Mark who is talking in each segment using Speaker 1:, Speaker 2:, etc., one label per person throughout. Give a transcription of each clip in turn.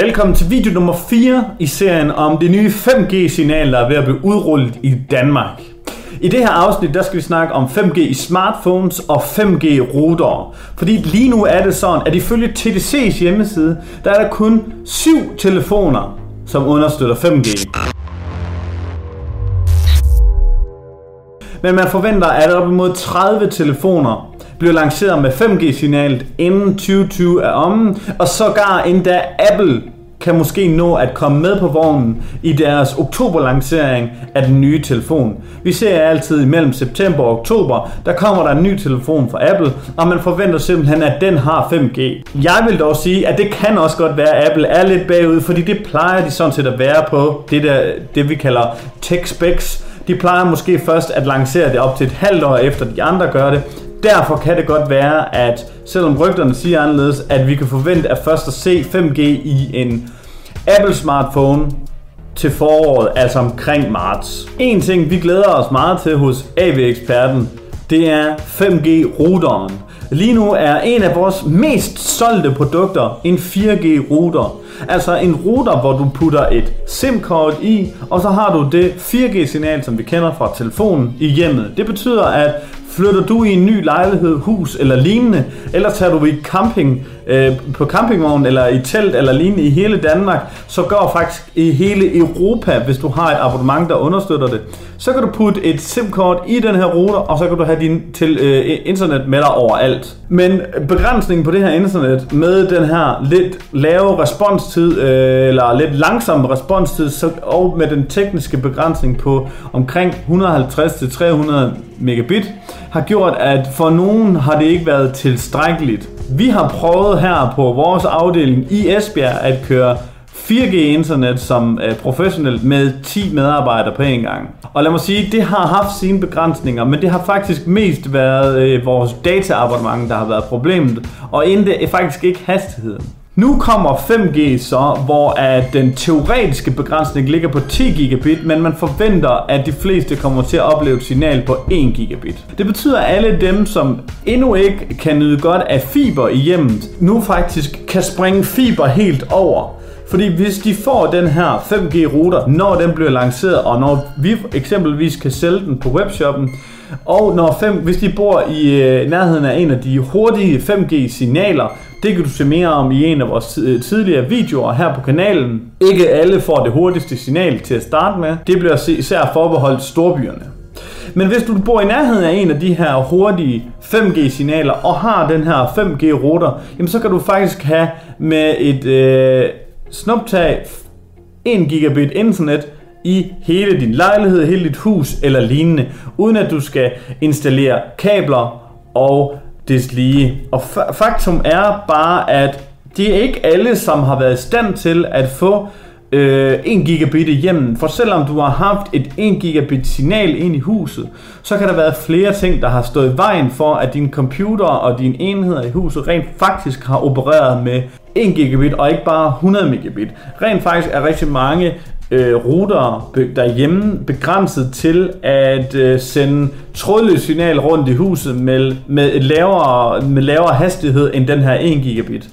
Speaker 1: Velkommen til video nummer 4 i serien om det nye 5G-signal, der er ved at blive udrullet i Danmark. I det her afsnit, der skal vi snakke om 5G i smartphones og 5G-routere. Fordi lige nu er det sådan, at ifølge TDC's hjemmeside, der er der kun 7 telefoner, som understøtter 5G. Men man forventer, at op imod 30 telefoner bliver lanceret med 5G-signalet inden 2020 er omme, og sågar endda Apple kan måske nå at komme med på vognen i deres oktoberlancering af den nye telefon. Vi ser altid mellem september og oktober, der kommer der en ny telefon fra Apple, og man forventer simpelthen, at den har 5G. Jeg vil dog sige, at det kan også godt være, at Apple er lidt bagud, fordi det plejer de sådan set at være på det, der, det vi kalder tech specs. De plejer måske først at lancere det op til et halvt år efter de andre gør det, Derfor kan det godt være, at selvom rygterne siger anderledes, at vi kan forvente at først at se 5G i en Apple smartphone til foråret, altså omkring marts. En ting, vi glæder os meget til hos AV-eksperten, det er 5G-routeren. Lige nu er en af vores mest solgte produkter en 4G-router. Altså en router, hvor du putter et SIM-kort i, og så har du det 4G-signal, som vi kender fra telefonen i hjemmet. Det betyder, at Flytter du i en ny lejlighed, hus eller lignende, eller tager du i camping, øh, på campingvogn eller i telt eller lignende i hele Danmark, så går faktisk i hele Europa, hvis du har et abonnement, der understøtter det. Så kan du putte et SIM-kort i den her router, og så kan du have din til, øh, internet med dig overalt. Men begrænsningen på det her internet med den her lidt lave respons responstid, øh, eller lidt langsom responstid, så, og med den tekniske begrænsning på omkring 150-300 megabit, har gjort, at for nogen har det ikke været tilstrækkeligt. Vi har prøvet her på vores afdeling i Esbjerg at køre 4G internet som uh, professionelt med 10 medarbejdere på en gang. Og lad mig sige, det har haft sine begrænsninger, men det har faktisk mest været øh, vores dataabonnement, der har været problemet, og endte faktisk ikke hastigheden. Nu kommer 5G så, hvor at den teoretiske begrænsning ligger på 10 gigabit, men man forventer, at de fleste kommer til at opleve et signal på 1 gigabit. Det betyder, at alle dem, som endnu ikke kan nyde godt af fiber i hjemmet, nu faktisk kan springe fiber helt over. Fordi hvis de får den her 5G-router, når den bliver lanceret, og når vi eksempelvis kan sælge den på webshoppen, og når fem, hvis de bor i øh, nærheden af en af de hurtige 5G-signaler, det kan du se mere om i en af vores øh, tidligere videoer her på kanalen. Ikke alle får det hurtigste signal til at starte med. Det bliver især forbeholdt storbyerne. Men hvis du bor i nærheden af en af de her hurtige 5G-signaler og har den her 5G-router, jamen så kan du faktisk have med et øh, snuptag 1 gigabit internet i hele din lejlighed, hele dit hus eller lignende, uden at du skal installere kabler og deslige. Og faktum er bare, at det er ikke alle, som har været i stand til at få øh, 1 gigabit i. For selvom du har haft et 1 gigabit signal ind i huset, så kan der være flere ting, der har stået i vejen for, at din computer og dine enheder i huset rent faktisk har opereret med 1 gigabit og ikke bare 100 megabit. Rent faktisk er rigtig mange øh, router derhjemme begrænset til at øh, sende trådløs signal rundt i huset med, med, et lavere, med lavere hastighed end den her 1 gigabit.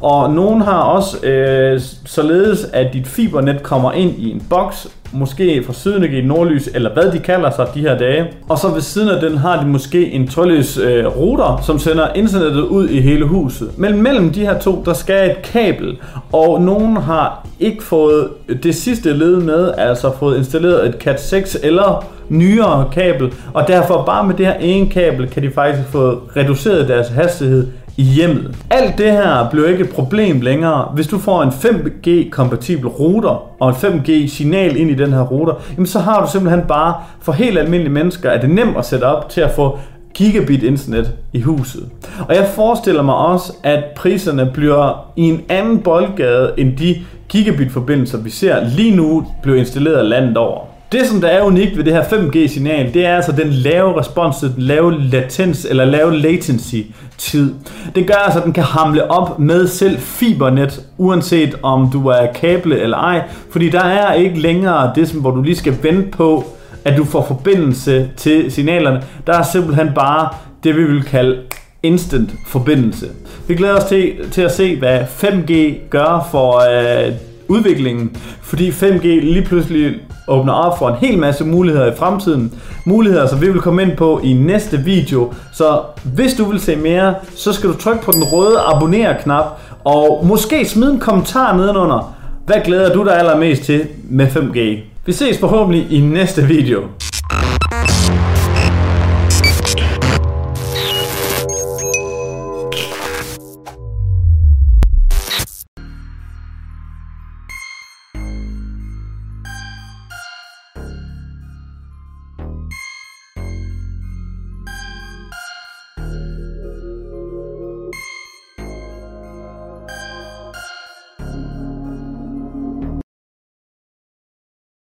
Speaker 1: Og nogen har også øh, således, at dit fibernet kommer ind i en boks, måske fra Sydenergi Nordlys, eller hvad de kalder sig de her dage. Og så ved siden af den har de måske en trådløs øh, router, som sender internettet ud i hele huset. Men mellem de her to, der skal et kabel, og nogen har ikke fået det sidste led med, altså fået installeret et Cat6 eller nyere kabel, og derfor bare med det her ene kabel kan de faktisk få reduceret deres hastighed i hjemmet. Alt det her bliver ikke et problem længere, hvis du får en 5G-kompatibel router og en 5G-signal ind i den her router, jamen så har du simpelthen bare for helt almindelige mennesker, at det nemt at sætte op til at få gigabit internet i huset. Og jeg forestiller mig også, at priserne bliver i en anden boldgade end de gigabit forbindelser, vi ser lige nu bliver installeret landet over. Det, som der er unikt ved det her 5G-signal, det er altså den lave respons, den lave latens eller lave latency-tid. Det gør altså, at den kan hamle op med selv fibernet, uanset om du er kable eller ej, fordi der er ikke længere det, som, hvor du lige skal vente på, at du får forbindelse til signalerne. Der er simpelthen bare det, vi vil kalde instant forbindelse. Vi glæder os til, til at se, hvad 5G gør for øh, udviklingen, fordi 5G lige pludselig åbner op for en hel masse muligheder i fremtiden. Muligheder, som vi vil komme ind på i næste video. Så hvis du vil se mere, så skal du trykke på den røde abonner-knap, og måske smide en kommentar nedenunder. Hvad glæder du dig allermest til med 5G? Vi ses forhåbentlig i næste video.